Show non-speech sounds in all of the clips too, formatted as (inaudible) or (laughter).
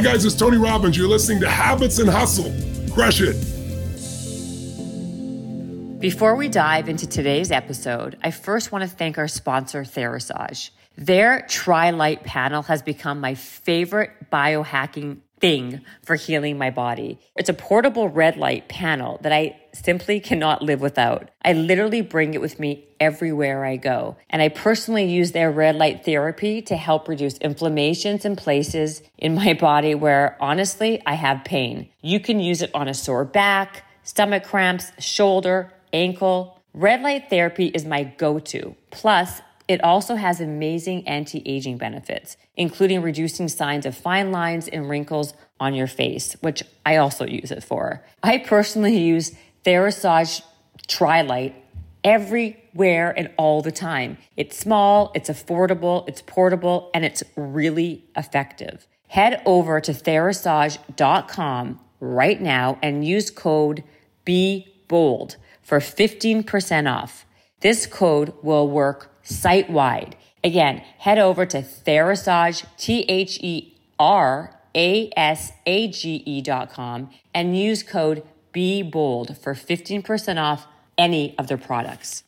Hi, guys, it's Tony Robbins. You're listening to Habits and Hustle. Crush it. Before we dive into today's episode, I first want to thank our sponsor, Therasage. Their Tri Light panel has become my favorite biohacking thing for healing my body. It's a portable red light panel that I simply cannot live without. I literally bring it with me everywhere I go. And I personally use their red light therapy to help reduce inflammations in places in my body where honestly I have pain. You can use it on a sore back, stomach cramps, shoulder, ankle. Red light therapy is my go to. Plus, it also has amazing anti aging benefits, including reducing signs of fine lines and wrinkles on your face, which I also use it for. I personally use Therasage Tri-Light everywhere and all the time. It's small, it's affordable, it's portable, and it's really effective. Head over to therasage.com right now and use code BEBOLD for 15% off. This code will work site wide. Again, head over to Therasage, T H E R A S A G E dot com and use code Be Bold for 15% off any of their products.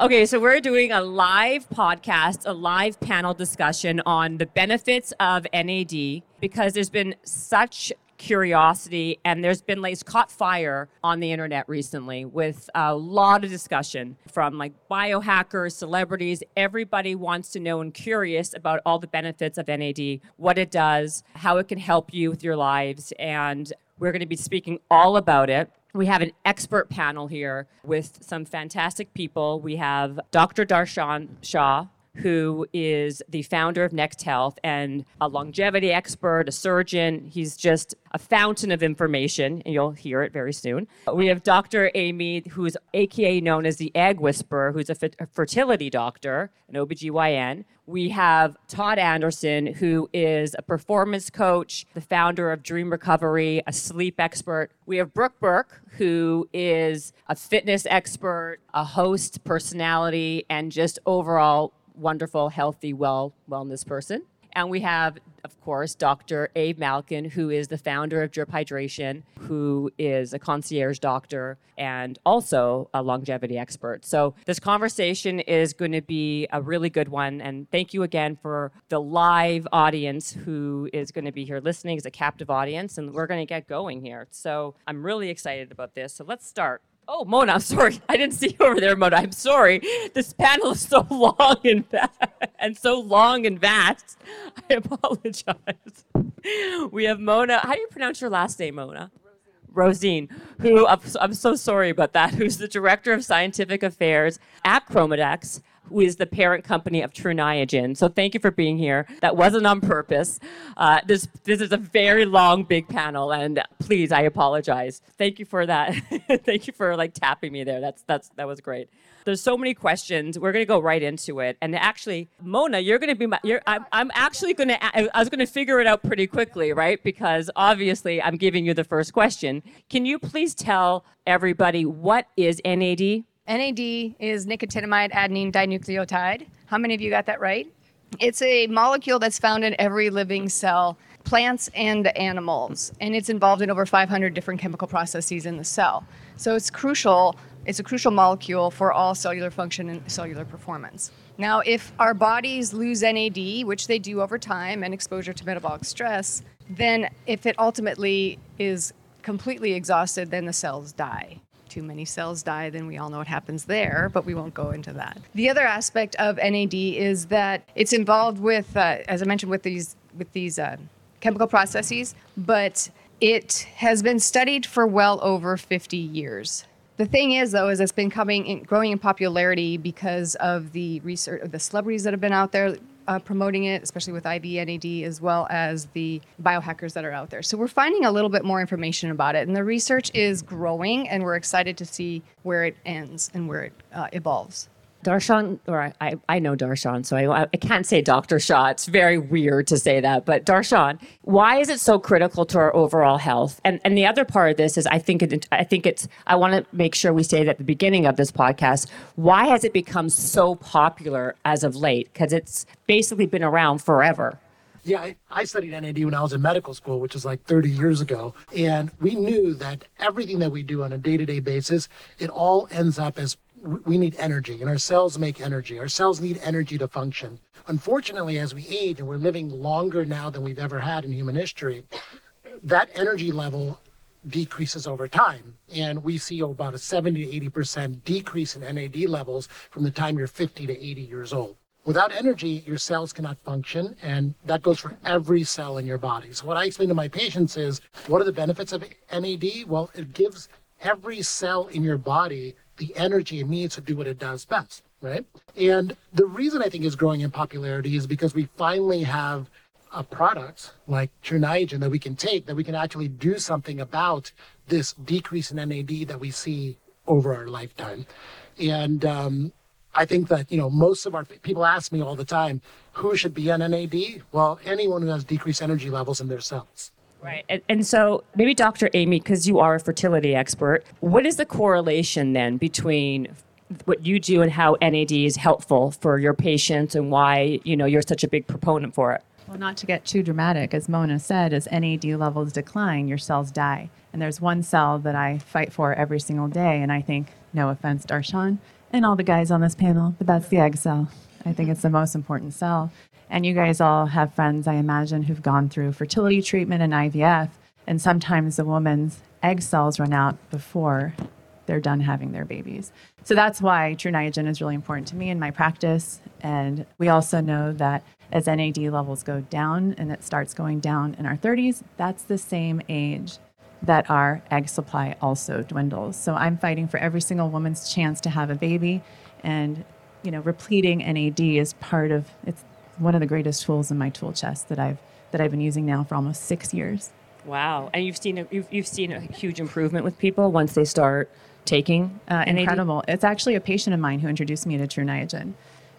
Okay, so we're doing a live podcast, a live panel discussion on the benefits of NAD because there's been such curiosity and there's been like caught fire on the internet recently with a lot of discussion from like biohackers celebrities. Everybody wants to know and curious about all the benefits of NAD what it does how it can help you with your lives and we're going to be speaking all about it we have an expert panel here with some fantastic people. We have Dr. Darshan Shah, who is the founder of Next Health and a longevity expert, a surgeon. He's just a fountain of information, and you'll hear it very soon. We have Dr. Aimee, who's AKA known as the Egg Whisperer, who's a, a fertility doctor, an OBGYN. We have Todd Anderson, who is a performance coach, the founder of Dream Recovery, a sleep expert. We have Brooke Burke, who is a fitness expert, a host, personality, and just overall wonderful, healthy, well wellness person. And we have, of course, Dr. Abe Malkin, who is the founder of Drip Hydration, who is a concierge doctor and also a longevity expert. So this conversation is going to be a really good one. And thank you again for the live audience who is going to be here listening as a captive audience. And we're going to get going here. So I'm really excited about this. So let's start. Oh, Mona, I'm sorry. (laughs) I didn't see you over there, Mona. I'm sorry. This panel is so (laughs) long and and so long and vast. (laughs) I apologize. We have Mona. How do you pronounce your last name, Mona? Rosene, who I'm so sorry about that, who's the director of scientific affairs at ChromaDex, who is the parent company of Tru Niagen. So thank you for being here. That wasn't on purpose. Uh, this this is a very long, big panel, and please, I apologize. Thank you for that. (laughs) thank you for like tapping me there. That's that's that was great. There's so many questions. We're gonna go right into it. And actually, Mona, you're gonna be my. You're, I'm I'm actually gonna. I was gonna figure it out pretty quickly, right? Because obviously, I'm giving you the first question. Can you please tell everybody what is NAD? NAD is nicotinamide adenine dinucleotide. How many of you got that right? It's a molecule that's found in every living cell, plants and animals, and it's involved in over 500 different chemical processes in the cell. So it's crucial, it's a crucial molecule for all cellular function and cellular performance. Now, if our bodies lose NAD, which they do over time and exposure to metabolic stress, then if it ultimately is completely exhausted, then the cells die too many cells die, then we all know what happens there, but we won't go into that. The other aspect of NAD is that it's involved with, uh, as I mentioned, with these with these uh, chemical processes, but it has been studied for well over 50 years. The thing is, though, is it's been coming in, growing in popularity because of the research of the celebrities that have been out there uh, promoting it, especially with IV NAD, as well as the biohackers that are out there. So we're finding a little bit more information about it, and the research is growing, and we're excited to see where it ends and where it uh, evolves. Darshan, or I- I, know Darshan, so I, I can't say Dr. Shah. It's very weird to say that. But Darshan, why is it so critical to our overall health? And and the other part of this is I think it, I think it's I want to make sure we say it at the beginning of this podcast. Why has it become so popular as of late? Because it's basically been around forever. Yeah, I, I studied NAD when I was in medical school, which is like 30 years ago. And we knew that everything that we do on a day to day basis, it all ends up as we need energy, and our cells make energy. Our cells need energy to function. Unfortunately, as we age and we're living longer now than we've ever had in human history, that energy level decreases over time. And we see about a 70 to 80% decrease in NAD levels from the time you're 50 to 80 years old. Without energy, your cells cannot function, and that goes for every cell in your body. So, what I explain to my patients is what are the benefits of NAD? Well, it gives every cell in your body the energy it needs to do what it does best, right? And the reason I think is growing in popularity is because we finally have a product like Tru Niagen that we can take that we can actually do something about this decrease in NAD that we see over our lifetime. And um, I think that, you know, most of our people ask me all the time, who should be on NAD? Well, anyone who has decreased energy levels in their cells. Right. And, and so maybe Dr. Aimee, because you are a fertility expert, what is the correlation then between what you do and how NAD is helpful for your patients and why, you know, you're such a big proponent for it? Well, not to get too dramatic, as Mona said, as NAD levels decline, your cells die. And there's one cell that I fight for every single day, and I think, no offense, Darshan, and all the guys on this panel, but that's the egg cell. I think it's the most important cell. And you guys all have friends, I imagine, who've gone through fertility treatment and IVF, and sometimes the woman's egg cells run out before they're done having their babies. So that's why Tru Niagen is really important to me in my practice. And we also know that as NAD levels go down and it starts going down in our 30s, that's the same age that our egg supply also dwindles. So I'm fighting for every single woman's chance to have a baby and you know, repleting NAD is part of it's one of the greatest tools in my tool chest that I've that I've been using now for almost 6 years. Wow. And you've seen a, you've, you've seen a huge improvement with people once they start taking uh, NAD? incredible. It's actually a patient of mine who introduced me to Tru Niagen.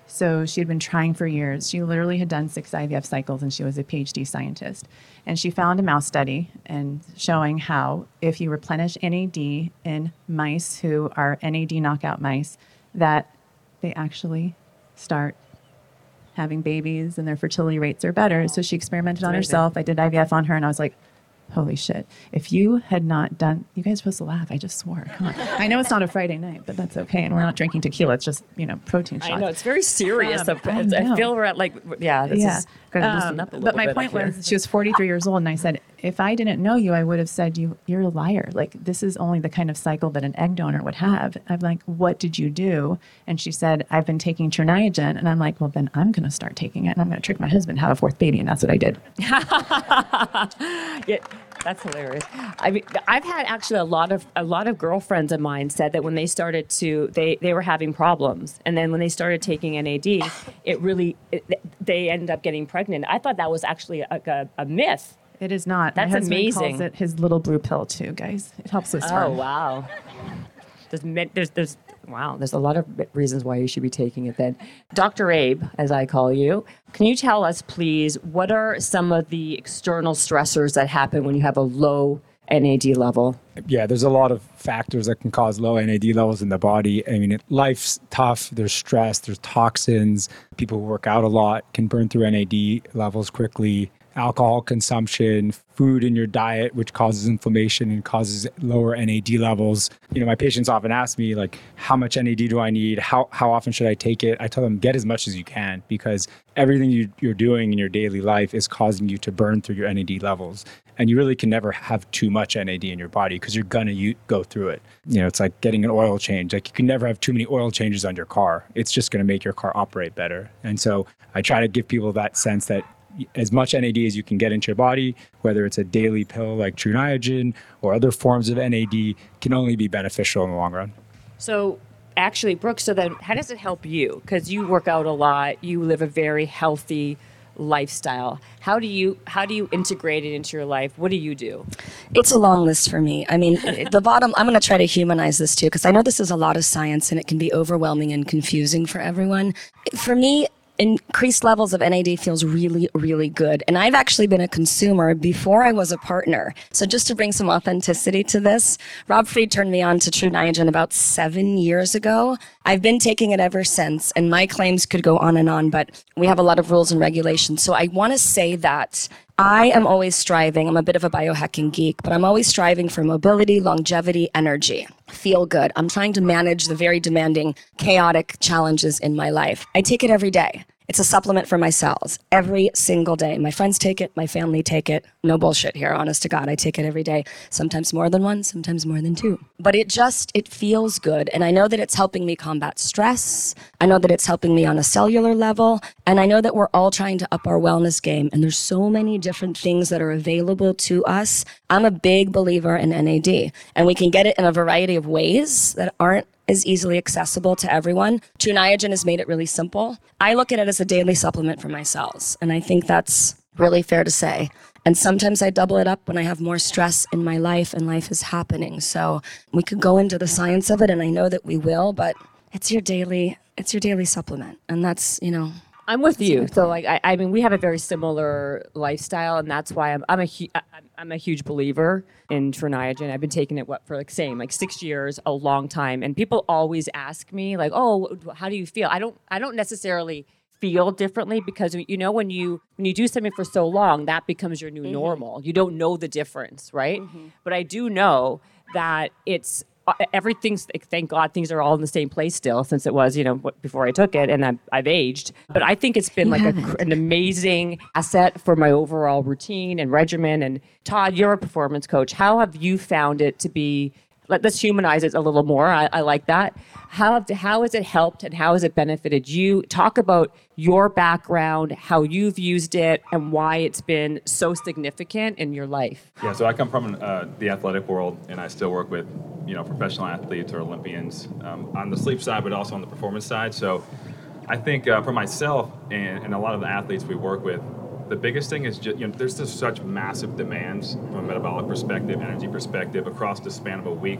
So she had been trying for years. She literally had done six IVF cycles and she was a PhD scientist. And she found a mouse study and showing how if you replenish NAD in mice who are NAD knockout mice, that they actually start having babies and their fertility rates are better. So she experimented on herself. I did IVF on her and I was like, holy shit. If you had not done, you guys are supposed to laugh. I just swore. Come on. I know it's not a Friday night, but that's okay. And we're not drinking tequila. It's just, you know, protein shots. I know it's very serious. Um, I I, feel we're at like yeah. This yeah. is going to loosen Um, up a little but my bit point was, she was 43 years old, and I said, if I didn't know you, I would have said you you're a liar. Like this is only the kind of cycle that an egg donor would have. I'm like, what did you do? And she said, I've been taking True and I'm like, well, then I'm to start taking it, and I'm to trick my husband to have a fourth baby, and that's what I did. (laughs) Yeah, that's hilarious. I mean, I've had actually a lot of a lot of girlfriends of mine said that when they started to they they were having problems, and then when they started taking NAD, it really it, they ended up getting pregnant. I thought that was actually a, a, a myth. It is not. That's my husband amazing. Calls it his little blue pill too, guys. It helps with Oh sperm. wow. There's mi- there's there's wow. There's a lot of reasons why you should be taking it. Then, Dr. Abe, as I call you, can you tell us, please, what are some of the external stressors that happen when you have a low NAD level? yeah, there's a lot of factors that can cause low NAD levels in the body. I mean, it, life's tough. There's stress. There's toxins. People who work out a lot can burn through NAD levels quickly. Alcohol consumption, food in your diet, which causes inflammation and causes lower NAD levels. You know, my patients often ask me like, how much NAD do I need? How how often should I take it? I tell them get as much as you can because everything you, you're doing in your daily life is causing you to burn through your NAD levels and you really can never have too much NAD in your body because you're gonna u- go through it. You know, it's like getting an oil change. Like you can never have too many oil changes on your car. It's just gonna make your car operate better. And so I try to give people that sense that as much NAD as you can get into your body, whether it's a daily pill like Tru Niagen or other forms of NAD, can only be beneficial in the long run. So, actually, Brooke, so then how does it help you? Because you work out a lot, you live a very healthy lifestyle. How do you how do you integrate it into your life? What do you do? It's a long list for me. I mean, (laughs) the bottom, I'm going to try to humanize this too, because I know this is a lot of science and it can be overwhelming and confusing for everyone. For me, increased levels of NAD feels really, really good. And I've actually been a consumer before I was a partner. So just to bring some authenticity to this, Rob Fried turned me on to Tru Niagen about seven years ago. I've been taking it ever since, and my claims could go on and on, but we have a lot of rules and regulations. So I want to say that I am always striving. I'm a bit of a biohacking geek, but I'm always striving for mobility, longevity, energy, feel good. I'm trying to manage the very demanding, chaotic challenges in my life. I take it every day. It's a supplement for my cells every single day. My friends take it, my family take it. No bullshit here, honest to God. I take it every day, sometimes more than one, sometimes more than two. But it just it feels good and I know that it's helping me combat stress. I know that it's helping me on a cellular level, and I know that we're all trying to up our wellness game and there's so many different things that are available to us. I'm a big believer in NAD, and we can get it in a variety of ways that aren't is easily accessible to everyone. Tru Niagen has made it really simple. I look at it as a daily supplement for my cells, and I think that's really fair to say. And sometimes I double it up when I have more stress in my life and life is happening. So we could go into the science of it, and I know that we will, but it's your daily it's your daily supplement, and that's you know I'm with you. So like I, I mean we have a very similar lifestyle and that's why I'm I'm a hu- I'm, a huge believer in Tru Niagen I've been taking it what for like same like 6 years, a long time. And people always ask me like, "Oh, how do you feel?" I don't I don't necessarily feel differently because you know when you when you do something for so long that becomes your new mm-hmm. normal. You don't know the difference right? Mm-hmm. But i do know that it's Uh, everything's thank god things are all in the same place still since it was you know before i took it and I've, I've aged. But i think it's been like a, an amazing asset for my overall routine and regimen. And todd you're a performance coach. How have you found it to be let, let's humanize it a little more. I, I like that. How, how has it helped and how has it benefited you? Talk about your background how you've used it and why it's been so significant in your life. Yeah, so I come from uh, the athletic world, and I still work with, you know, professional athletes or Olympians um, on the sleep side, but also on the performance side. So, I think uh, for myself and, and a lot of the athletes we work with, the biggest thing is just, you know, there's just such massive demands from a metabolic perspective, energy perspective across the span of a week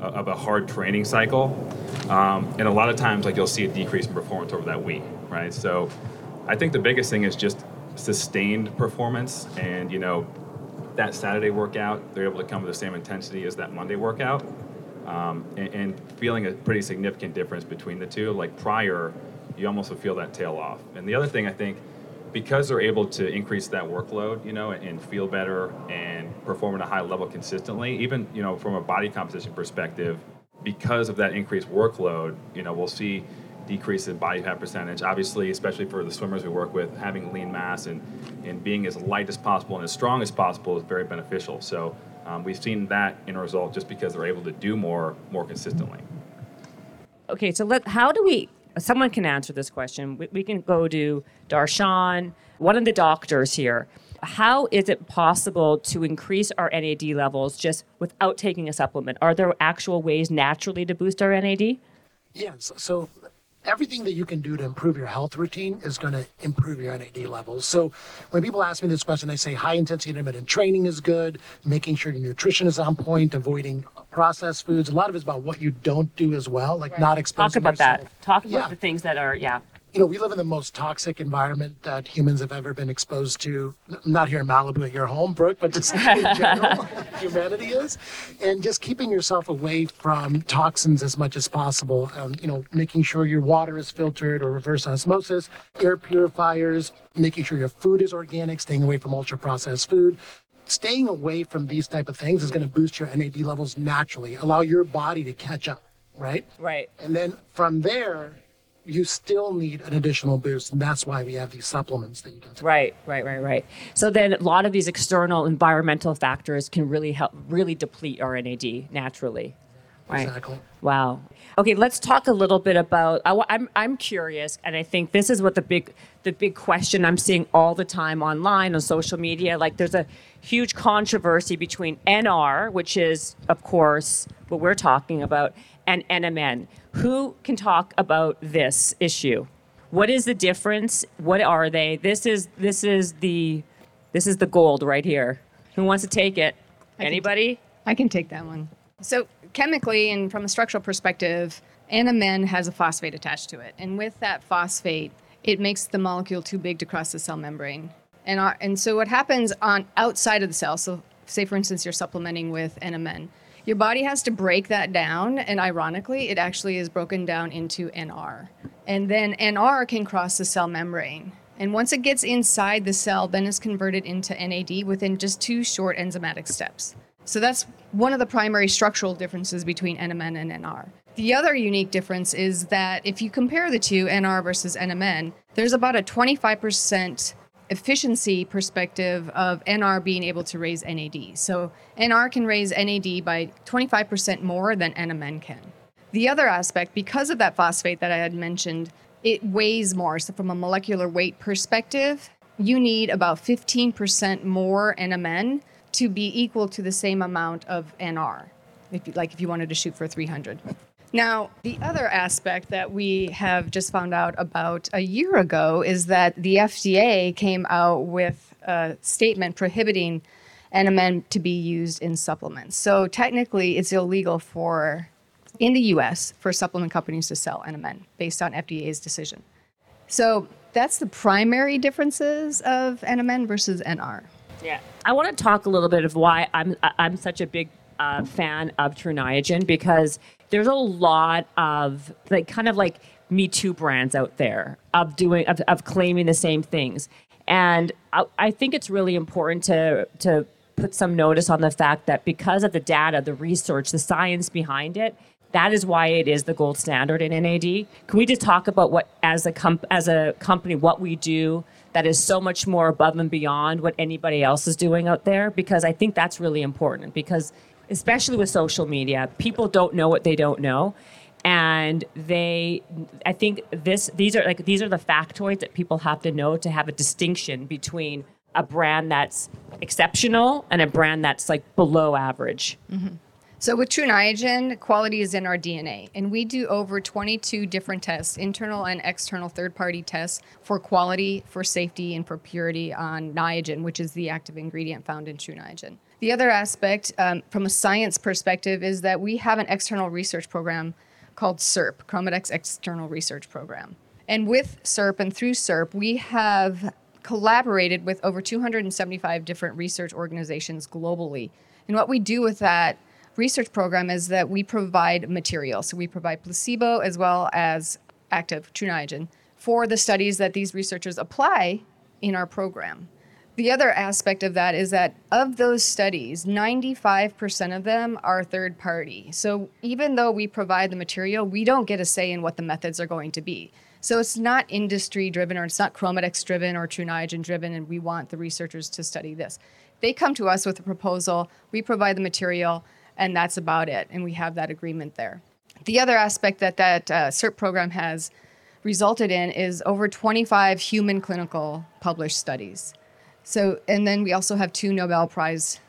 uh, of a hard training cycle, um, and a lot of times, like you'll see a decrease in performance over that week, right? So, I think the biggest thing is just sustained performance, and you know, that Saturday workout, they're able to come with the same intensity as that Monday workout, um, and, and feeling a pretty significant difference between the two. Like prior, you almost would feel that tail off. And the other thing I think, because they're able to increase that workload, you know, and, and feel better and perform at a high level consistently, even you know from a body composition perspective, because of that increased workload, you know, we'll see decrease in body fat percentage. Obviously, especially for the swimmers we work with, having lean mass and, and being as light as possible and as strong as possible is very beneficial. So um, we've seen that in a result just because they're able to do more more consistently. okay, so let how do we? Someone can answer this question. We, we can go to Darshan, one of the doctors here. How is it possible to increase our NAD levels just without taking a supplement? Are there actual ways naturally to boost our NAD? Yes. So everything that you can do to improve your health routine is going to improve your NAD levels. So when people ask me this question, I say high intensity intermittent training is good, making sure your nutrition is on point, avoiding processed foods. A lot of it's about what you don't do as well, like not exposing. Talk about that. Talk about Yeah. the things that are yeah. You know, we live in the most toxic environment that humans have ever been exposed to. Not here in Malibu at your home, Brooke, but just in general, (laughs) (laughs) humanity is. And just keeping yourself away from toxins as much as possible. Um, you know, making sure your water is filtered or reverse osmosis, air purifiers, making sure your food is organic, staying away from ultra processed food. Staying away from these type of things is going to boost your NAD levels naturally, allow your body to catch up, right? Right. And then from there, you still need an additional boost. And that's why we have these supplements that you can take. Right, right, right, right. So then a lot of these external environmental factors can really help really deplete our NAD naturally. Right. Exactly. Wow. Okay, let's talk a little bit about. I, am I'm curious, and I think this is what the big the big question I'm seeing all the time online on social media. Like, there's a huge controversy between NR, which is of course what we're talking about, and NMN. Who can talk about this issue? What is the difference? What are they? This is this is the this is the gold right here. Who wants to take it? Anybody? I can take that one. So, chemically and from a structural perspective, NMN has a phosphate attached to it. And with that phosphate, it makes the molecule too big to cross the cell membrane. And, our, and so, what happens on outside of the cell, so say for instance, you're supplementing with NMN, your body has to break that down. And ironically, it actually is broken down into NR. And then NR can cross the cell membrane. And once it gets inside the cell, then it's converted into NAD within just two short enzymatic steps. So that's one of the primary structural differences between NMN and NR. The other unique difference is that if you compare the two, NR versus NMN, there's about a 25% efficiency perspective of NR being able to raise NAD. So NR can raise NAD by 25% more than NMN can. The other aspect, because of that phosphate that I had mentioned, it weighs more. So, from a molecular weight perspective, you need about 15% more NMN to be equal to the same amount of NR, if you, like if you wanted to shoot for 300. Now, the other aspect that we have just found out about a year ago is that the FDA came out with a statement prohibiting NMN to be used in supplements. So technically, it's illegal for in the US for supplement companies to sell NMN based on FDA's decision. So that's the primary differences of NMN versus NR. Yeah. I want to talk a little bit of why I'm I'm such a big uh, fan of Tru Niagen because there's a lot of like kind of like Me Too brands out there of doing of, of claiming the same things, and I, I think it's really important to to put some notice on the fact that because of the data, the research, the science behind it, that is why it is the gold standard in NAD. Can we just talk about what, as a comp- as a company, what we do that is so much more above and beyond what anybody else is doing out there? Because I think that's really important. Because especially with social media, people don't know what they don't know, and they, I think this, these are like these are the factoids that people have to know to have a distinction between a brand that's exceptional and a brand that's like below average. Mm-hmm. So with Tru Niagen, quality is in our DNA, and we do over 22 different tests, internal and external third-party tests for quality, for safety, and for purity on Niagen, which is the active ingredient found in Tru Niagen. The other aspect, um, from a science perspective, is that we have an external research program called CERP, ChromaDex External Research Program. And with CERP and through CERP, we have collaborated with over 275 different research organizations globally. And what we do with that research program is that we provide material. So we provide placebo as well as active Tru Niagen for the studies that these researchers apply in our program. The other aspect of that is that of those studies, 95% of them are third party. So even though we provide the material, we don't get a say in what the methods are going to be. So it's not industry driven or it's not ChromaDex driven or Tru Niagen driven, and we want the researchers to study this. They come to us with a proposal, we provide the material, and that's about it. And we have that agreement there. The other aspect that that uh, CERP program has resulted in is over 25 human clinical published studies. So, and then we also have two Nobel Prize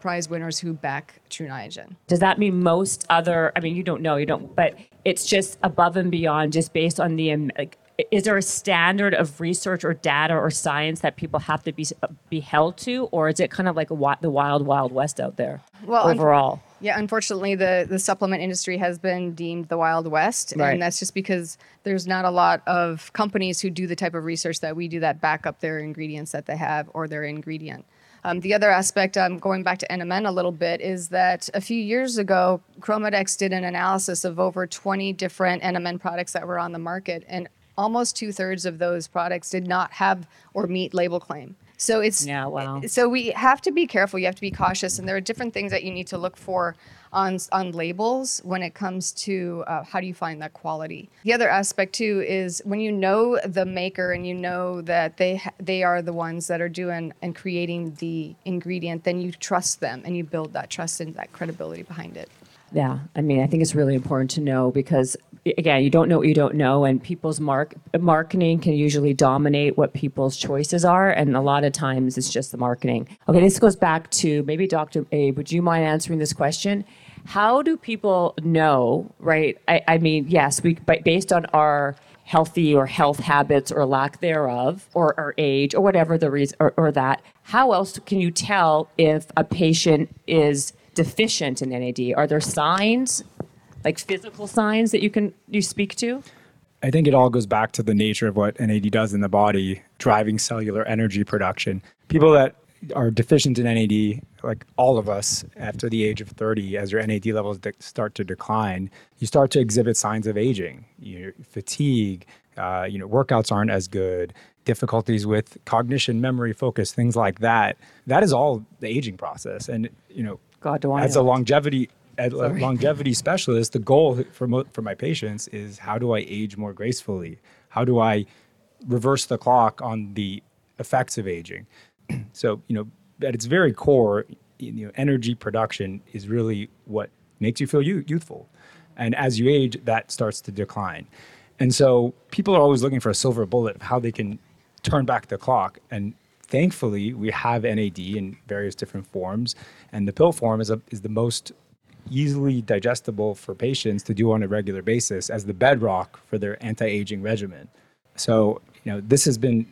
prize winners who back Tru Niagen. Does that mean most other? I mean, you don't know, you don't, but it's just above and beyond, just based on the. um, Like, is there a standard of research or data or science that people have to be be held to, or is it kind of like a, the wild, wild west out there Well, un- overall? Yeah, unfortunately, the, the supplement industry has been deemed the Wild West. Right. And that's just because there's not a lot of companies who do the type of research that we do that back up their ingredients that they have or their ingredient. Um, the other aspect, um, going back to NMN a little bit, is that a few years ago, ChromaDex did an analysis of over 20 different NMN products that were on the market, and almost two thirds of those products did not have or meet label claim. So it's Yeah, wow. so we have to be careful. You have to be cautious, and there are different things that you need to look for on on labels when it comes to uh, how do you find that quality. The other aspect too is when you know the maker and you know that they ha- they are the ones that are doing and creating the ingredient, then you trust them and you build that trust and that credibility behind it. Yeah, I mean, I think it's really important to know because again, you don't know what you don't know, and people's mark marketing can usually dominate what people's choices are, and a lot of times it's just the marketing. Okay, this goes back to maybe Dr. Abe. Would you mind answering this question? How do people know, right? I, I mean, yes, we but based on our healthy or health habits or lack thereof or, or age or whatever the reason or, or that how else can you tell if a patient is deficient in nad are there signs like physical signs that you can you speak to I think it all goes back to the nature of what NAD does in the body, driving cellular energy production. People that are deficient in NAD, like all of us, after the age of 30, as your NAD levels de- start to decline, you start to exhibit signs of aging, you fatigue, uh, you know, workouts aren't as good, difficulties with cognition, memory, focus, things like that. That is all the aging process. And, you know, God, do I as a know. longevity a longevity (laughs) specialist, the goal for mo- for my patients is how do I age more gracefully? How do I reverse the clock on the effects of aging? (clears throat) so you know, at its very core, you know, energy production is really what makes you feel you- youthful, and as you age, that starts to decline. And so people are always looking for a silver bullet of how they can turn back the clock. And thankfully, we have NAD in various different forms, and the pill form is a, is the most easily digestible for patients to do on a regular basis as the bedrock for their anti-aging regimen. So, you know, this has been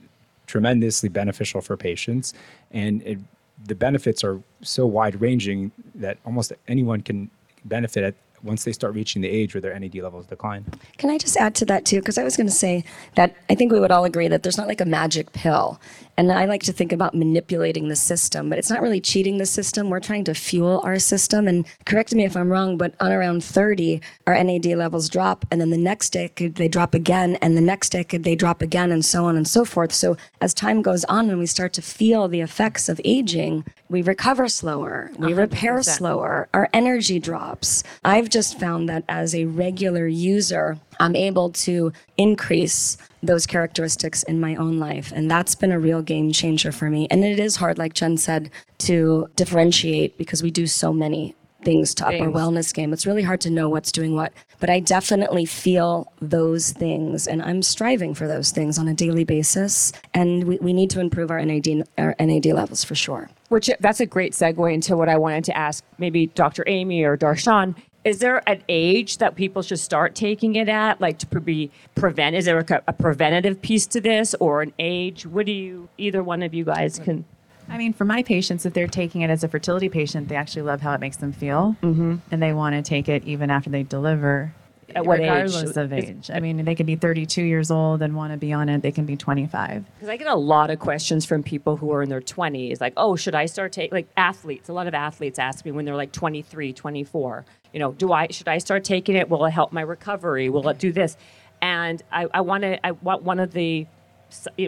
tremendously beneficial for patients, and it, the benefits are so wide-ranging that almost anyone can benefit at once they start reaching the age where their NAD levels decline. Can I just add to that too? Because I was going to say that I think we would all agree that there's not like a magic pill. And I like to think about manipulating the system, but it's not really cheating the system. We're trying to fuel our system. And correct me if I'm wrong, but on around 30, our NAD levels drop. And then the next decade, they drop again. And the next decade, they drop again, and so on and so forth. So as time goes on and we start to feel the effects of aging, we recover slower, we repair 100%. slower, our energy drops. I've just found that as a regular user, I'm able to increase those characteristics in my own life. And that's been a real game changer for me. And it is hard, like Jen said, to differentiate because we do so many things to up our wellness game. It's really hard to know what's doing what. But I definitely feel those things and I'm striving for those things on a daily basis. And we, we need to improve our NAD, our NAD levels for sure. Which that's a great segue into what I wanted to ask maybe Dr. Aimee or Darshan. Is there an age that people should start taking it at, like to be prevent? Is there a, a preventative piece to this, or an age? What do you? Either one of you guys can. I mean, for my patients, if they're taking it as a fertility patient, they actually love how it makes them feel, mm-hmm. and they want to take it even after they deliver. At what age? regardless of age. I mean, they could be 32 years old and want to be on it. They can be 25. Because I get a lot of questions from people who are in their 20s, like, oh, should I start taking, like athletes, a lot of athletes ask me when they're like 23, 24, you know, do I, should I start taking it? Will it help my recovery? Will it do this? And I, I want to, I want one of the s- you know,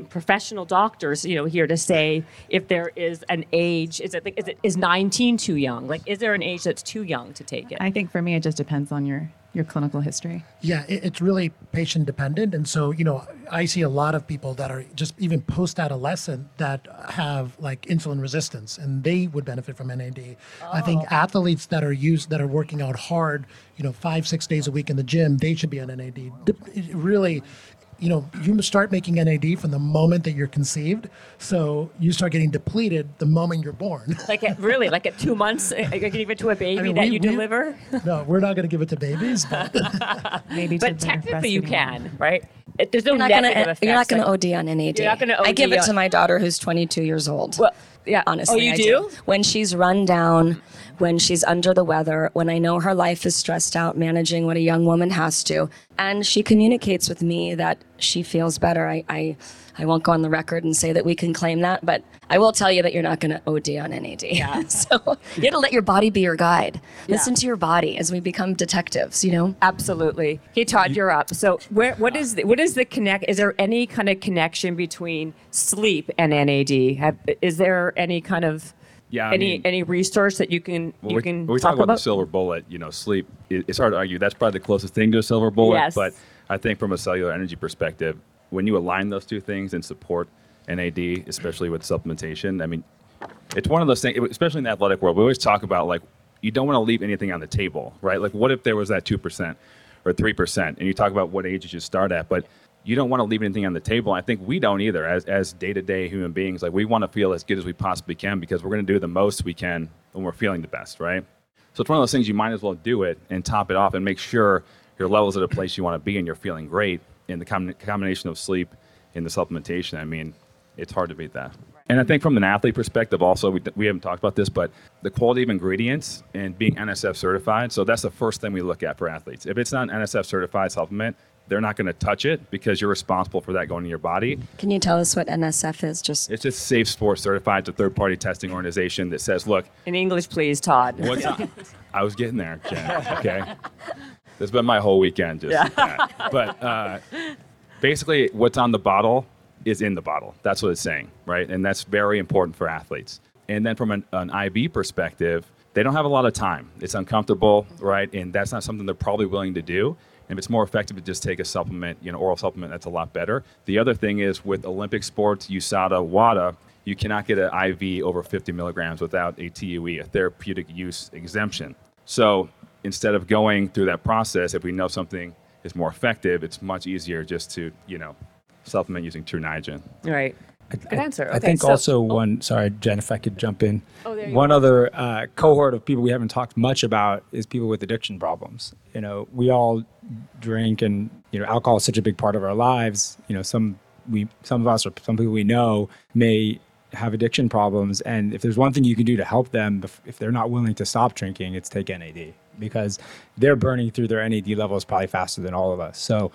professional doctors, you know, here to say if there is an age, is it, is it, is 19 too young? Like, is there an age that's too young to take it? I think for me, it just depends on your your clinical history. Yeah, it, it's really patient dependent. And so, you know, I see a lot of people that are just even post adolescent that have like insulin resistance and they would benefit from NAD. I think oh. athletes that are used, that are working out hard, you know, five, six days a week in the gym, they should be on NAD. It really, you know, you start making NAD from the moment that you're conceived. So you start getting depleted the moment you're born. (laughs) like, at, really, like at two months, I can give it to a baby I mean, that we- you we- deliver? no, we're not going to give it to babies, but (laughs) Maybe, But their technically, you can, right? It, there's no You're not negative gonna, effects. you're not going to OD on NAD. You're not gonna I give OD it to my daughter who's 22 years old. Well, yeah. Oh, honestly. Oh, you I do? When she's run down, when she's under the weather, when I know her life is stressed out, managing what a young woman has to, and she communicates with me that she feels better. I, I, I won't go on the record and say that we can claim that, but I will tell you that you're not going to OD on NAD. Yeah. (laughs) so you have to let your body be your guide. Yeah. Listen to your body as we become detectives. You know. Absolutely. Okay, Todd, you're up. So, where, what is the, what is the connect? Is there any kind of connection between sleep and NAD? Have, is there any kind of Yeah, I any mean- any research that you can When you we, can we talk talk about, the silver bullet, you know, sleep, it, it's hard to argue. That's probably the closest thing to a silver bullet. Yes. But I think from a cellular energy perspective, when you align those two things and support NAD, especially with supplementation, I mean, it's one of those things, especially in the athletic world, we always talk about like, you don't want to leave anything on the table, right? Like, what if there was that 2% or 3%? And you talk about what age you should start at, but you don't want to leave anything on the table. I think we don't either as, as day-to-day human beings. Like we want to feel as good as we possibly can because we're going to do the most we can when we're feeling the best, right? So it's one of those things you might as well do it and top it off and make sure your level's at a place you want to be and you're feeling great. and the com- combination of sleep and the supplementation, I mean, it's hard to beat that. And I think from an athlete perspective, also, we, we haven't talked about this, but the quality of ingredients and being NSF certified. So that's the first thing we look at for athletes. If it's not an NSF certified supplement, they're not going to touch it because you're responsible for that going in your body. Can you tell us what NSF is? Just It's just Safe Sports certified. It's a third party testing organization that says, look, In English, please, Todd. what's (laughs) on, I was getting there, Jen. Okay. This has been my whole weekend. Just that. But uh, basically, what's on the bottle is in the bottle. That's what it's saying, right? And that's very important for athletes. And then from an, an IV perspective, they don't have a lot of time. It's uncomfortable, right? And that's not something they're probably willing to do. If it's more effective to just take a supplement, you know, oral supplement, that's a lot better. The other thing is with Olympic sports, USADA, WADA, you cannot get an IV over 50 milligrams without a TUE, a therapeutic use exemption. So instead of going through that process, if we know something is more effective, it's much easier just to, you know, supplement using True. Right. Good answer. I think so- also one, sorry, Jen, if I could jump in. Oh, there you one other uh, cohort of people we haven't talked much about is people with addiction problems. You know, we all drink and, you know, alcohol is such a big part of our lives. You know, some we, some of us or some people we know may have addiction problems. And if there's one thing you can do to help them, if they're not willing to stop drinking, it's take NAD because they're burning through their NAD levels probably faster than all of us. So,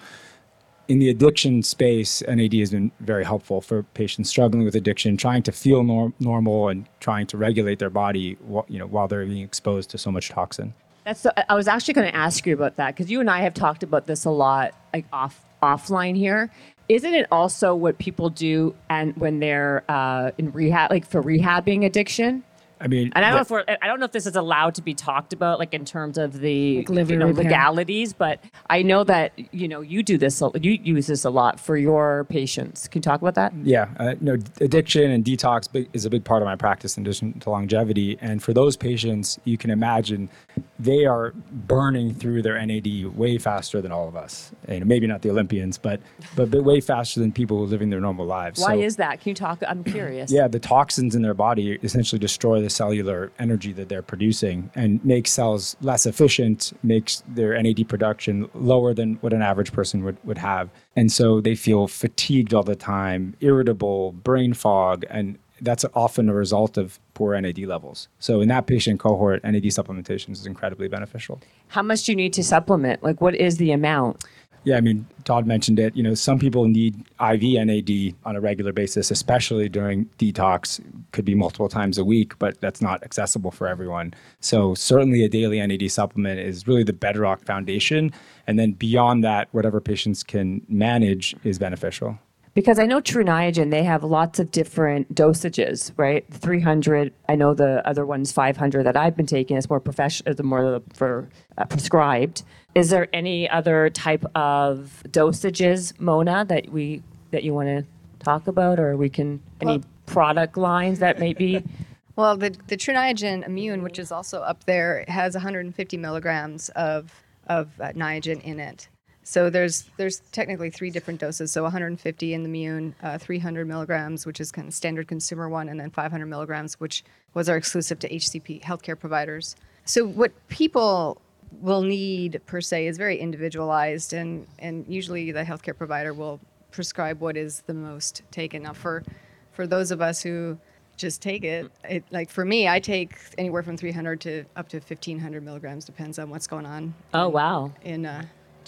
in the addiction space, NAD has been very helpful for patients struggling with addiction, trying to feel nor- normal and trying to regulate their body, wh- you know, while they're being exposed to so much toxin. That's. So, I was actually going to ask you about that because you and I have talked about this a lot, like off offline here. Isn't it also what people do and when they're uh, in rehab, like for rehabbing addiction? I mean, And I don't know if we're, I don't know if this is allowed to be talked about, like in terms of the Like you know, legalities. But I know that you know you do this, a- you use this a lot for your patients. Can you talk about that? Yeah, uh, no, addiction and detox is a big part of my practice in addition to longevity. And for those patients, you can imagine they are burning through their NAD way faster than all of us. And maybe not the Olympians, but but, but way faster than people who are living their normal lives. Why So- is that? Can you talk? I'm curious. Yeah, the toxins in their body essentially destroy the cellular energy that they're producing and make cells less efficient, makes their NAD production lower than what an average person would, would have. And so they feel fatigued all the time, irritable, brain fog, and that's often a result of poor NAD levels. So in that patient cohort, NAD supplementation is incredibly beneficial. How much do you need to supplement? Like, what is the amount? Yeah, I mean, Todd mentioned it. You know, some people need IV NAD on a regular basis, especially during detox. Could be multiple times a week, but that's not accessible for everyone. So certainly, a daily NAD supplement is really the bedrock foundation, and then beyond that, whatever patients can manage is beneficial. Because I know Tru Niagen, they have lots of different dosages, right? 300. I know the other one's 500 that I've been taking. It's more professional, the more for uh, prescribed. Is there any other type of dosages, Mona, that we that you want to talk about, or we can any product lines that may be? (laughs) Well, the the Tru Niagen Immune, which is also up there, has 150 milligrams of of uh, Niagen in it. So there's there's technically three different doses. So 150 in the Immune, uh, 300 milligrams, which is kind of standard consumer one, and then 500 milligrams, which was our exclusive to HCP healthcare providers. So what people will need per se is very individualized, and and usually the healthcare provider will prescribe what is the most taken. Now for for those of us who just take it. It like for me, I take anywhere from 300 to up to 1500 milligrams, depends on what's going on. Oh wow! In uh,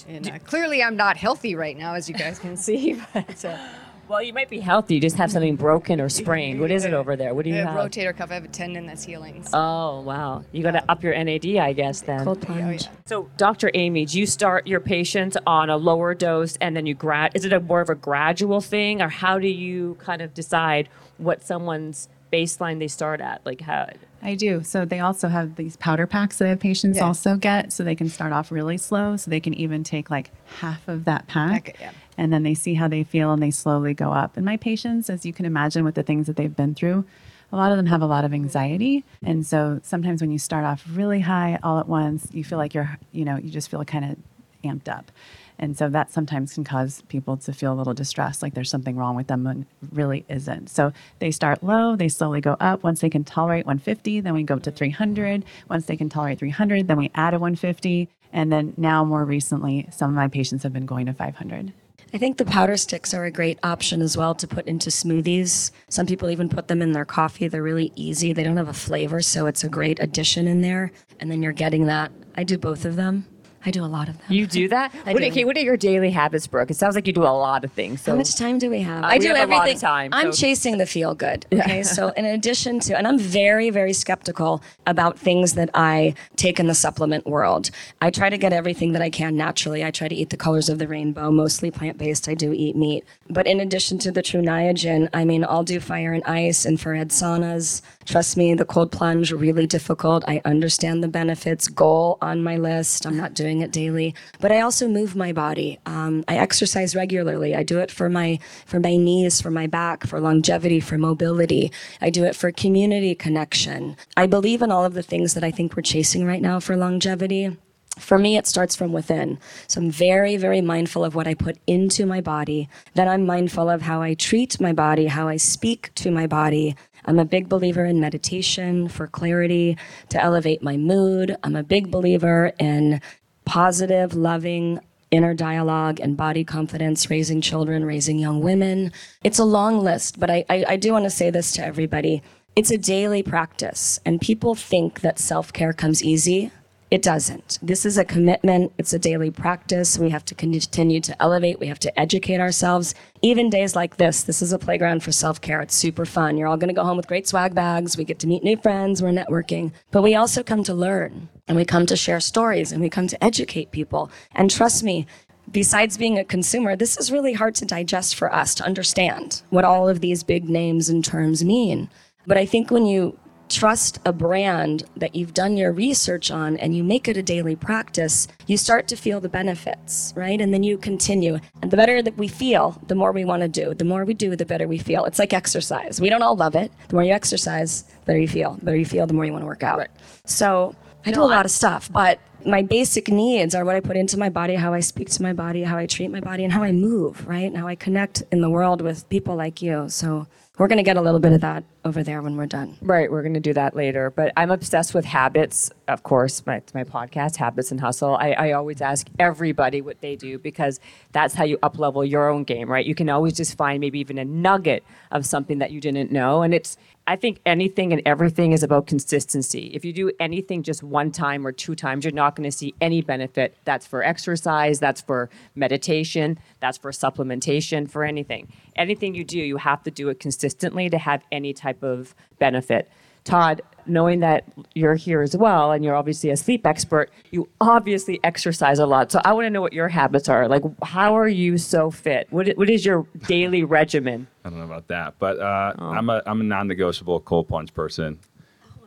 in uh, clearly, I'm not healthy right now, as you guys can see. (laughs) But uh, Well, you might be healthy. You just have something broken or sprained. What is it over there? What do I you have have? rotator cuff. I have a tendon that's healing. So, Oh wow! You got to up your NAD, I guess. Then. cold oh, plunge. yeah. Oh, so, Dr. Aimee, do you start your patients on a lower dose and then you grad? Is it a more of a gradual thing, or how do you kind of decide what someone's baseline they start at? Like how? I do. So they also have these powder packs that I have patients Yeah. also get. So they can start off really slow. So they can even take like half of that pack. Okay, yeah. And then they see how they feel and they slowly go up. And my patients, as you can imagine with the things that they've been through, a lot of them have a lot of anxiety. And so sometimes when you start off really high all at once, you feel like you're, you know, you just feel kind of amped up. And so that sometimes can cause people to feel a little distressed, like there's something wrong with them when really isn't. So they start low, they slowly go up. Once they can tolerate 150, then we go up to 300. Once they can tolerate 300, then we add a 150. And then now, more recently, some of my patients have been going to 500. I think the powder sticks are a great option as well to put into smoothies. Some people even put them in their coffee. They're really easy. They don't have a flavor, so it's a great addition in there. And then you're getting that. I do both of them. I do a lot of them. You do that? (laughs) I what, do. Okay, what are your daily habits, Brooke? It sounds like you do a lot of things. So How much time do we have? Uh, I we do have everything. time, I'm chasing the feel good. Okay, so (laughs) in addition to, and I'm very, very skeptical about things that I take in the supplement world. I try to get everything that I can naturally. I try to eat the colors of the rainbow, mostly plant based. I do eat meat, but in addition to the Tru Niagen, I mean, I'll do fire and ice, infrared saunas. Trust me, the cold plunge really difficult. I understand the benefits. Goal on my list. I'm not doing it daily, but I also move my body. Um, I exercise regularly. I do it for my for my knees, for my back, for longevity, for mobility. I do it for community connection. I believe in all of the things that I think we're chasing right now for longevity. For me, it starts from within. So I'm very, very mindful of what I put into my body. Then I'm mindful of how I treat my body, how I speak to my body. I'm a big believer in meditation for clarity, to elevate my mood. I'm a big believer in positive, loving, inner dialogue and body confidence, raising children, raising young women. It's a long list, but I, I, I do want to say this to everybody. It's a daily practice, and people think that self care comes easy. It doesn't. This is a commitment. It's a daily practice. We have to continue to elevate. We have to educate ourselves. Even days like this, this is a playground for self care. It's super fun. You're all going to go home with great swag bags. We get to meet new friends. We're networking. But we also come to learn and we come to share stories and we come to educate people. And trust me, besides being a consumer, this is really hard to digest for us to understand what all of these big names and terms mean. But I think when you trust a brand that you've done your research on and you make it a daily practice, you start to feel the benefits, right? And then you continue. And the better that we feel, the more we want to do. The more we do, the better we feel. It's like exercise. We don't all love it. The more you exercise, the better you feel. The better you feel, the more you want to work out. So I do a lot of stuff, but my basic needs are what I put into my body, how I speak to my body, how I treat my body, and how I move, right? And how I connect in the world with people like you. So we're going to get a little bit of that over there when we're done. Right, we're going to do that later. But I'm obsessed with habits. Of course, my, my podcast, Habits and Hustle. I, I always ask everybody what they do because that's how you uplevel your own game, right? You can always just find maybe even a nugget of something that you didn't know. And it's, I think anything and everything is about consistency. If you do anything just one time or two times, you're not going to see any benefit. That's for exercise, that's for meditation, that's for supplementation, for anything. Anything you do, you have to do it consistently to have any type of benefit. Todd, knowing that you're here as well and you're obviously a sleep expert, you obviously exercise a lot. So I want to know what your habits are. Like, how are you so fit? What, what is your daily regimen? I don't know about that, but uh, I'm a I'm a non-negotiable cold plunge person,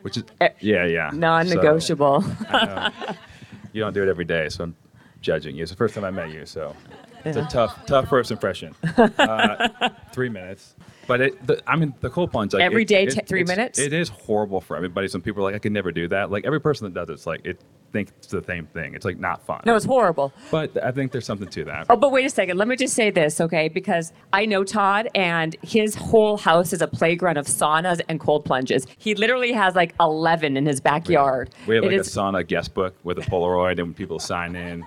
which is yeah yeah Non negotiable. So, you don't do it every day, so I'm judging you. It's the first time I met you, so it's a tough tough first impression. (laughs) Uh, three minutes, but it the, I mean the cold plunge like Every it- day, it- t- three minutes? It is horrible for everybody. Some people are like I could never do that. Like every person that does it's like it thinks it's the same thing. It's like not fun. no, it's horrible. but I think there's something to that. Oh, but wait a second. Let me just say this, okay? Because I know Todd, and his whole house is a playground of saunas and cold plunges. He literally has like 11 in his backyard. We have It like is- a sauna guest book with a Polaroid, and people sign in.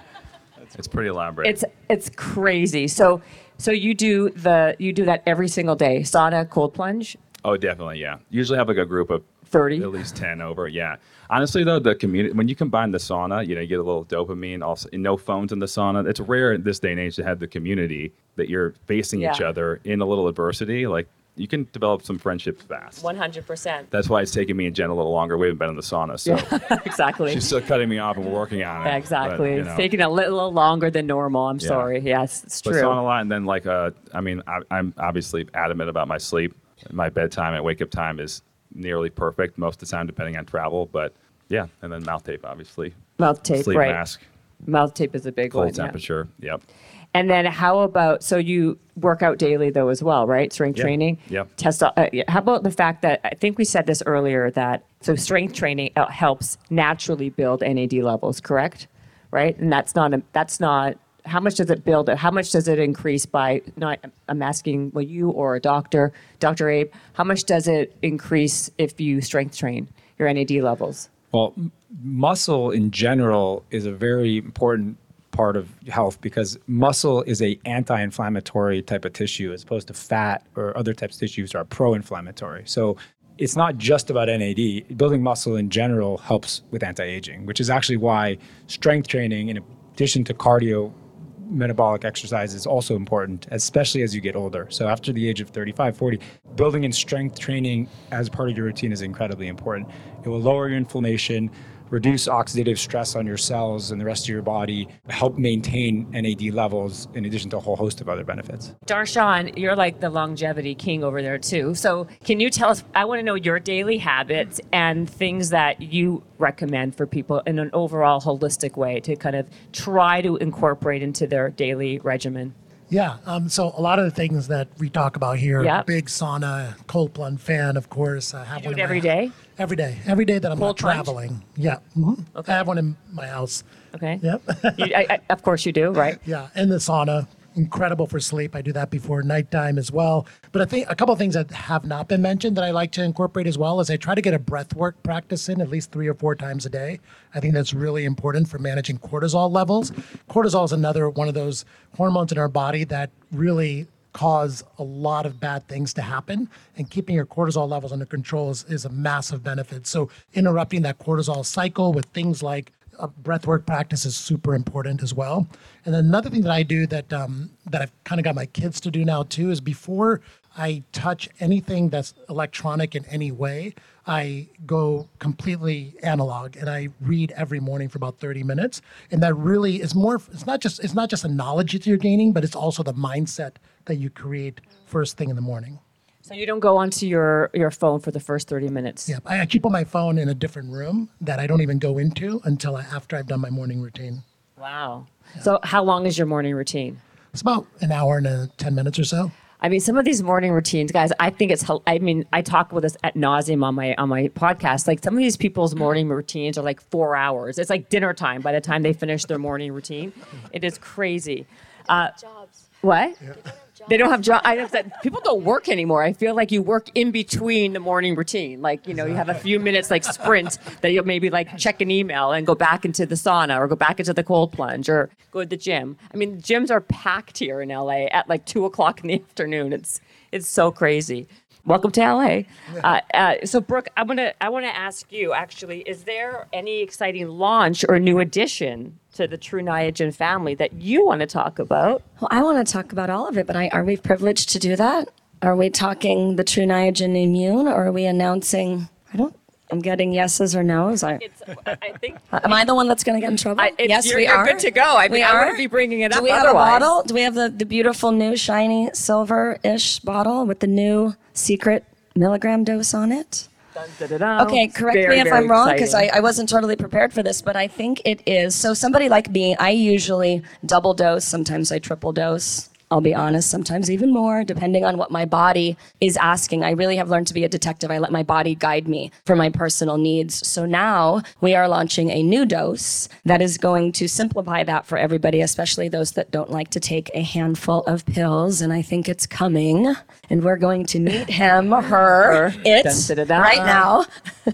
It's pretty elaborate. It's it's crazy. So so you do the you do that every single day. Sauna, cold plunge. Oh, definitely, yeah. Usually have like a group of 30? at least ten over. Yeah. Honestly, though, the community when you combine the sauna, you know, you get a little dopamine. Also, no phones in the sauna. It's rare in this day and age to have the community that you're facing each other in a little adversity. Like you can develop some friendships fast. 100%. That's why it's taking me and Jen a little longer. We haven't been in the sauna, so (laughs) exactly. she's still cutting me off, and we're working on it. Yeah, exactly. But, you It's taking a little longer than normal. I'm Yeah. sorry. Yes, it's But true. sauna a lot, and then like uh, I mean, I, I'm obviously adamant about my sleep. My bedtime and wake up time is nearly perfect most of the time, depending on travel. But yeah, and then mouth tape, obviously. Mouth tape, Sleep right? mask, Mouth tape is a big cold one. yeah. temperature. Yep. And then how about so you work out daily though as well, right? Strength Yeah. training. Yep. Test. Uh, yeah. how about the fact that I think we said this earlier that so strength training uh, helps naturally build NAD levels, correct? Right, and that's not a, that's not. How much does it build? it. How much does it increase by? Not I'm asking, well, you or a doctor, Dr. Abe. How much does it increase if you strength train your NAD levels? Well, m- muscle in general is a very important part of health because muscle is a anti-inflammatory type of tissue as opposed to fat or other types of tissues are pro-inflammatory. So it's not just about NAD. Building muscle in general helps with anti-aging, which is actually why strength training, in addition to cardio, metabolic exercise is also important, especially as you get older. So after the age of 35, 40, building in strength training as part of your routine is incredibly important. It will lower your inflammation, reduce oxidative stress on your cells and the rest of your body, help maintain NAD levels in addition to a whole host of other benefits. Darshan, you're like the longevity king over there too. So, can you tell us? I want to know your daily habits and things that you recommend for people in an overall holistic way to kind of try to incorporate into their daily regimen. Yeah. Um, so a lot of the things that we talk about here, Yep. big sauna, cold plunge fan, of course. I have do one every my- day? Every day. Every day that I'm Cold not plunge? traveling. Yeah. mhm. I have one in my house. Okay. Yep. (laughs) You, I, I, of course you do, right? yeah. And the sauna, incredible for sleep. I do that before nighttime as well. But I think a couple of things that have not been mentioned that I like to incorporate as well is I try to get a breath work practice in at least three or four times a day. I think that's really important for managing cortisol levels. Cortisol is another one of those hormones in our body that really cause a lot of bad things to happen and keeping your cortisol levels under control is, is a massive benefit so interrupting that cortisol cycle with things like uh, breath work practice is super important as well and then another thing that i do that um, that i've kind of got my kids to do now too is before i touch anything that's electronic in any way I go completely analog and I read every morning for about 30 minutes. And that really is more it's not just it's not just a knowledge that you're gaining, but it's also the mindset that you create first thing in the morning. So you don't go onto your, your phone for the first 30 minutes. Yeah. I, I keep my phone in a different room that I don't even go into until I, after I've done my morning routine. Wow. So how long is your morning routine? It's about an hour and uh 10 minutes or so. I mean, some of these morning routines, guys. I think it's. I mean, I talk with this at nauseum on my on my podcast. Like some of these people's morning routines are like four hours. It's like dinner time by the time they finish their morning routine. It is crazy. Uh, what? They don't have jobs. I that people don't work anymore. I feel like you work in between the morning routine. Like you know, you have a few minutes like sprint that you'll maybe like check an email and go back into the sauna or go back into the cold plunge or go to the gym. I mean, gyms are packed here in LA at like two o'clock in the afternoon. It's it's so crazy. Welcome to LA. Uh, uh, so, Brooke, I want to I want to ask you actually: Is there any exciting launch or new addition to the Tru Niagen family that you want to talk about? Well, I want to talk about all of it, but I, are we privileged to do that? Are we talking the Tru Niagen Immune, or are we announcing? I'm getting yeses or nos. I, It's, I think (laughs) am I the one that's going to get in trouble? I- yes, you're- we you're are. good to go. I mean, we I are. wouldn't be bringing it Do up we have otherwise. a bottle? Do we have the, the beautiful new shiny silver-ish bottle with the new secret milligram dose on it? Da-da-da. Okay, correct very, me if I'm wrong because I. I wasn't totally prepared for this, but I think it is. So, somebody like me, I usually double dose, sometimes I triple dose. I'll be honest, sometimes even more, depending on what my body is asking. I really have learned to be a detective. I let my body guide me for my personal needs. So now we are launching a new dose that is going to simplify that for everybody, especially those that don't like to take a handful of pills. And I think it's coming. And we're going to meet him, (laughs) her, it right now. (laughs)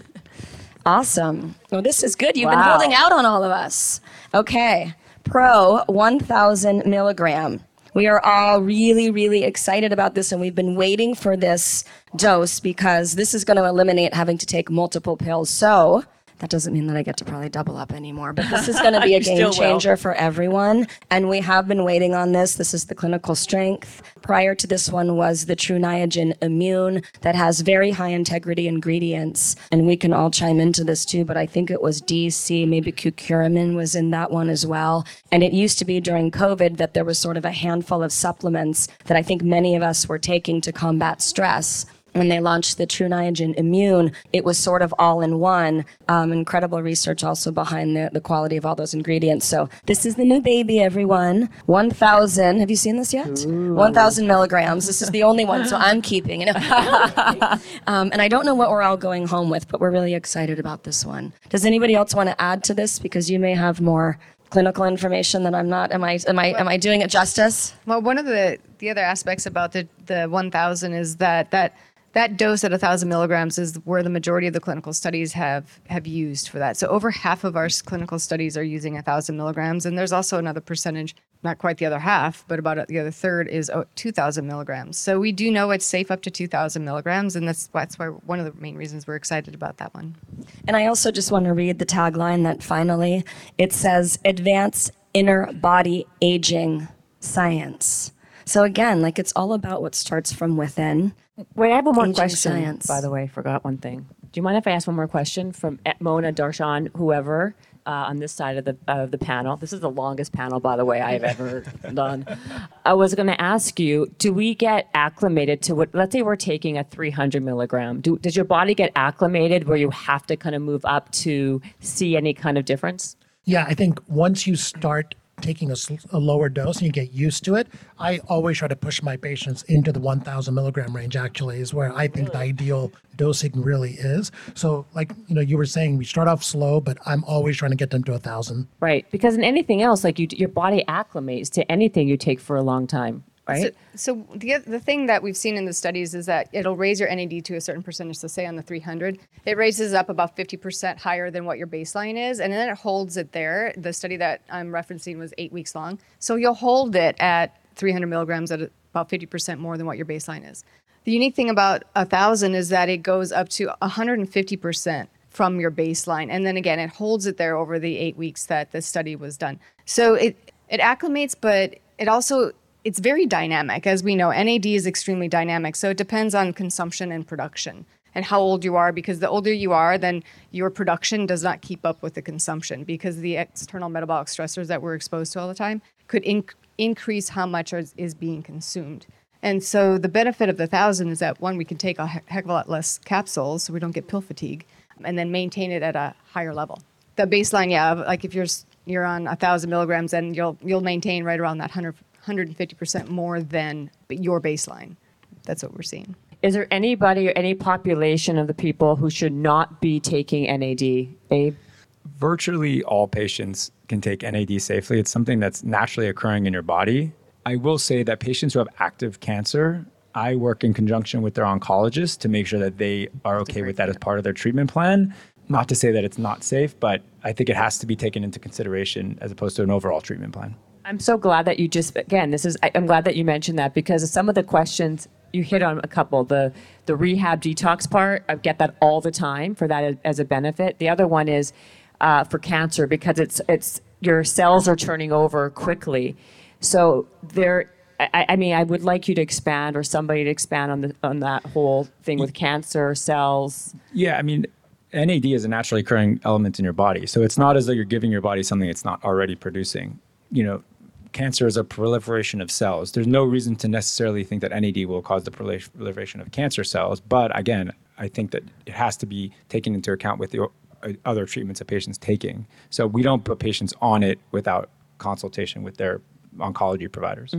Awesome. Well, this is good. You've been holding out on all of us. Okay. Pro 1000 milligram. We are all really, really excited about this, and we've been waiting for this dose because this is going to eliminate having to take multiple pills. So, that doesn't mean that I get to probably double up anymore, but this is (laughs) going to be a game will. changer for everyone. And we have been waiting on this. This is the clinical strength. Prior to this one was the Tru Niagen Immune that has very high integrity ingredients. And we can all chime into this too, but I think it was DC, maybe curcumin was in that one as well. And it used to be during COVID that there was sort of a handful of supplements that I think many of us were taking to combat stress when they launched the Tru Niagen Immune, it was sort of all in one. Um, incredible research also behind the, the quality of all those ingredients. So this is the new baby, everyone. 1,000. Have you seen this yet? 1,000 milligrams. This is the only one, so I'm keeping it. (laughs) um, and I don't know what we're all going home with, but we're really excited about this one. Does anybody else want to add to this? Because you may have more clinical information than I'm not. Am I? Am I? Am I doing it justice? Well, one of the the other aspects about the the 1000 is that that that dose at 1,000 milligrams is where the majority of the clinical studies have have used for that. So over half of our clinical studies are using 1,000 milligrams, and there's also another percentage, not quite the other half, but about the other third is oh, 2,000 milligrams. So we do know it's safe up to 2,000 milligrams, and that's that's why one of the main reasons we're excited about that one. And I also just want to read the tagline that finally it says advanced inner body aging science. So again, like it's all about what starts from within. Wait, I have one more Aging question. science. By the way, forgot one thing. Do you mind if I ask one more question from Mona, Darshan, whoever uh, on this side of the of the panel? This is the longest panel, by the way, I've ever (laughs) done. I was going to ask you: Do we get acclimated to what? Let's say we're taking a 300 milligram. Do, does your body get acclimated where you have to kind of move up to see any kind of difference? Yeah, I think once you start taking a, a lower dose and you get used to it, I always try to push my patients into the 1,000 milligram range. Actually, is where I think the ideal dosing really is. So, like you know, you were saying, we start off slow, but I'm always trying to get them to a thousand. Right, because in anything else, like you, your body acclimates to anything you take for a long time, right? So, so the, the thing that we've seen in the studies is that it'll raise your NAD to a certain percentage. So, say on the 300, it raises up about 50% higher than what your baseline is, and then it holds it there. The study that I'm referencing was eight weeks long. So, you'll hold it at 300 milligrams at about 50% more than what your baseline is. The unique thing about a thousand is that it goes up to 150% from your baseline, and then again, it holds it there over the eight weeks that the study was done. So it it acclimates, but it also it's very dynamic. As we know, NAD is extremely dynamic, so it depends on consumption and production and how old you are. Because the older you are, then your production does not keep up with the consumption because the external metabolic stressors that we're exposed to all the time could inc- increase how much is, is being consumed. And so the benefit of the thousand is that one, we can take a he- heck of a lot less capsules, so we don't get pill fatigue, and then maintain it at a higher level. The baseline, yeah, like if you're you're on a thousand milligrams, then you'll you'll maintain right around that 100, 150 percent more than your baseline. That's what we're seeing. Is there anybody or any population of the people who should not be taking NAD? Abe? virtually all patients can take NAD safely. It's something that's naturally occurring in your body. I will say that patients who have active cancer, I work in conjunction with their oncologist to make sure that they are okay with that as part of their treatment plan. Not to say that it's not safe, but I think it has to be taken into consideration as opposed to an overall treatment plan. I'm so glad that you just again. This is I- I'm glad that you mentioned that because some of the questions you hit on a couple. The the rehab detox part, I get that all the time for that as, a benefit. The other one is uh, for cancer because it's it's your cells are turning over quickly. So there. I, I mean, I would like you to expand, or somebody to expand on the on that whole thing with cancer cells. Yeah, I mean, NAD is a naturally occurring element in your body. So it's not as though you're giving your body something it's not already producing. You know, cancer is a proliferation of cells. There's no reason to necessarily think that NAD will cause the proliferation of cancer cells. But again, I think that it has to be taken into account with the uh, other treatments a patient's taking. So we don't put patients on it without consultation with their oncology providers.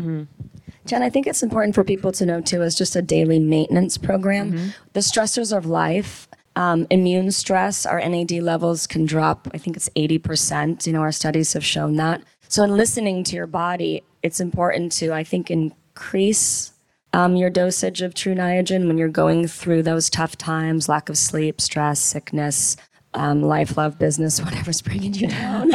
Jen, I think it's important for people to know too, as just a daily maintenance program. The stressors of life, um, immune stress, our NAD levels can drop. I think it's 80%. You know, our studies have shown that. So, in listening to your body, it's important to, I think, increase um, your dosage of Tru Niagen when you're going through those tough times lack of sleep, stress, sickness. Um, life, love, business, (laughs) whatever's bringing you down.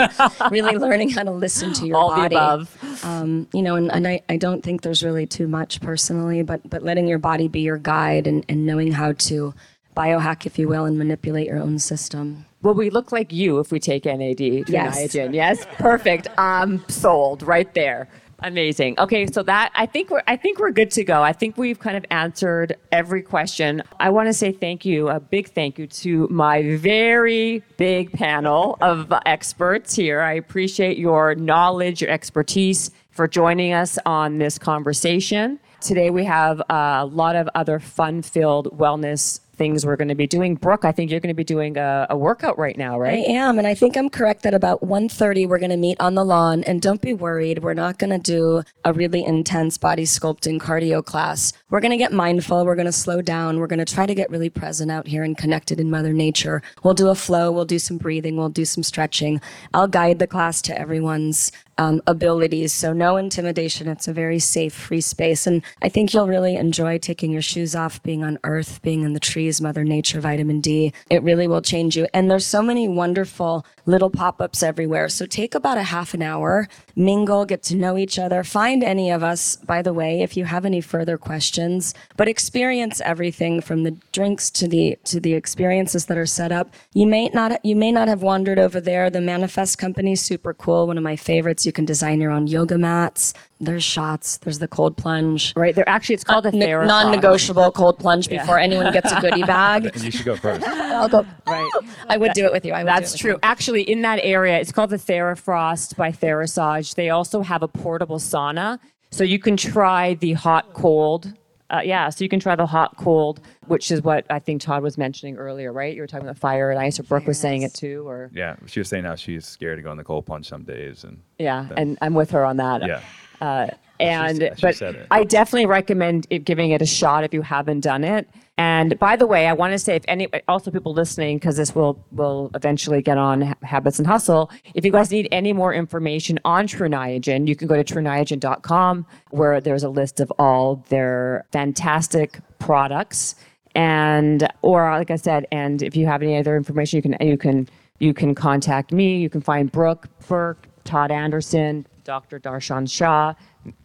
really (laughs) learning how to listen to your All body the above. um, you know, and, and I, I don't think there's really too much personally, but but letting your body be your guide and, and knowing how to biohack, if you will, and manipulate your own system. Well, we look like you if we take NAD? Yes. Niagen? Yes. Perfect. I'm sold right there. Amazing. Okay, so that I think we're I think we're good to go. I think we've kind of answered every question. I want to say thank you, a big thank you to my very big panel of experts here. I appreciate your knowledge, your expertise for joining us on this conversation. Today we have a lot of other fun-filled wellness things we're going to be doing. Brooke, I think you're going to be doing a, a workout right now, right? I am, and I think I'm correct that about 1.30 we're going to meet on the lawn, and don't be worried, we're not going to do a really intense body sculpting cardio class. We're going to get mindful, we're going to slow down, we're going to try to get really present out here and connected in Mother Nature. We'll do a flow, we'll do some breathing, we'll do some stretching. I'll guide the class to everyone's um, abilities. So no intimidation. It's a very safe, free space. And I think you'll really enjoy taking your shoes off, being on earth, being in the trees, Mother Nature, vitamin D. It really will change you. And there's so many wonderful little pop-ups everywhere. So take about a half an hour, mingle, get to know each other. Find any of us, by the way, if you have any further questions, but experience everything from the drinks to the to the experiences that are set up. You may not you may not have wandered over there. The Manifest Company, super cool, one of my favorites. You can design your own yoga mats. There's shots. There's the cold plunge. Right there, actually, it's called a Ne- non-negotiable cold plunge before anyone gets a goodie bag. And (laughs) you should go first. (laughs) I'll go. Right. (laughs) I would do it with you. I would do it That's true. you. Actually, in that area, it's called the Therafrost by Therasage. They also have a portable sauna, so you can try the hot cold. Uh, yeah, so you can try the hot cold, which is what I think Todd was mentioning earlier, right? You were talking about fire and ice, or Brooke was saying it too, or Yeah, she was saying how she's scared to go in the cold plunge some days, and yeah, Then- and I'm with her on that. yeah, Uh, and she but said it. I definitely recommend it, giving it a shot if you haven't done it. And by the way, I want to say if any also people listening because this will will eventually get on Habits and Hustle. If you guys need any more information on Tru Niagen, you can go to truniagen.com where there's a list of all their fantastic products. And or like I said, and if you have any other information, you can you can you can contact me. You can find Brooke Burke, Todd Anderson, Dr. Darshan Shah,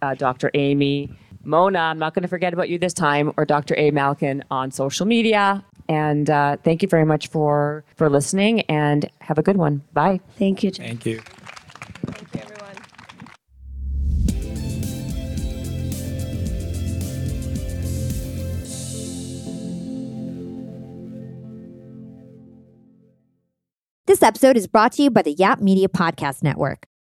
uh, Dr. Aimee, Mona. I'm not going to forget about you this time, or Dr. A. Malkin on social media. And uh, thank you very much for for listening, and have a good one. Bye. Thank you. Jen. Thank you. Thank you, everyone. This episode is brought to you by the Yap Media Podcast Network.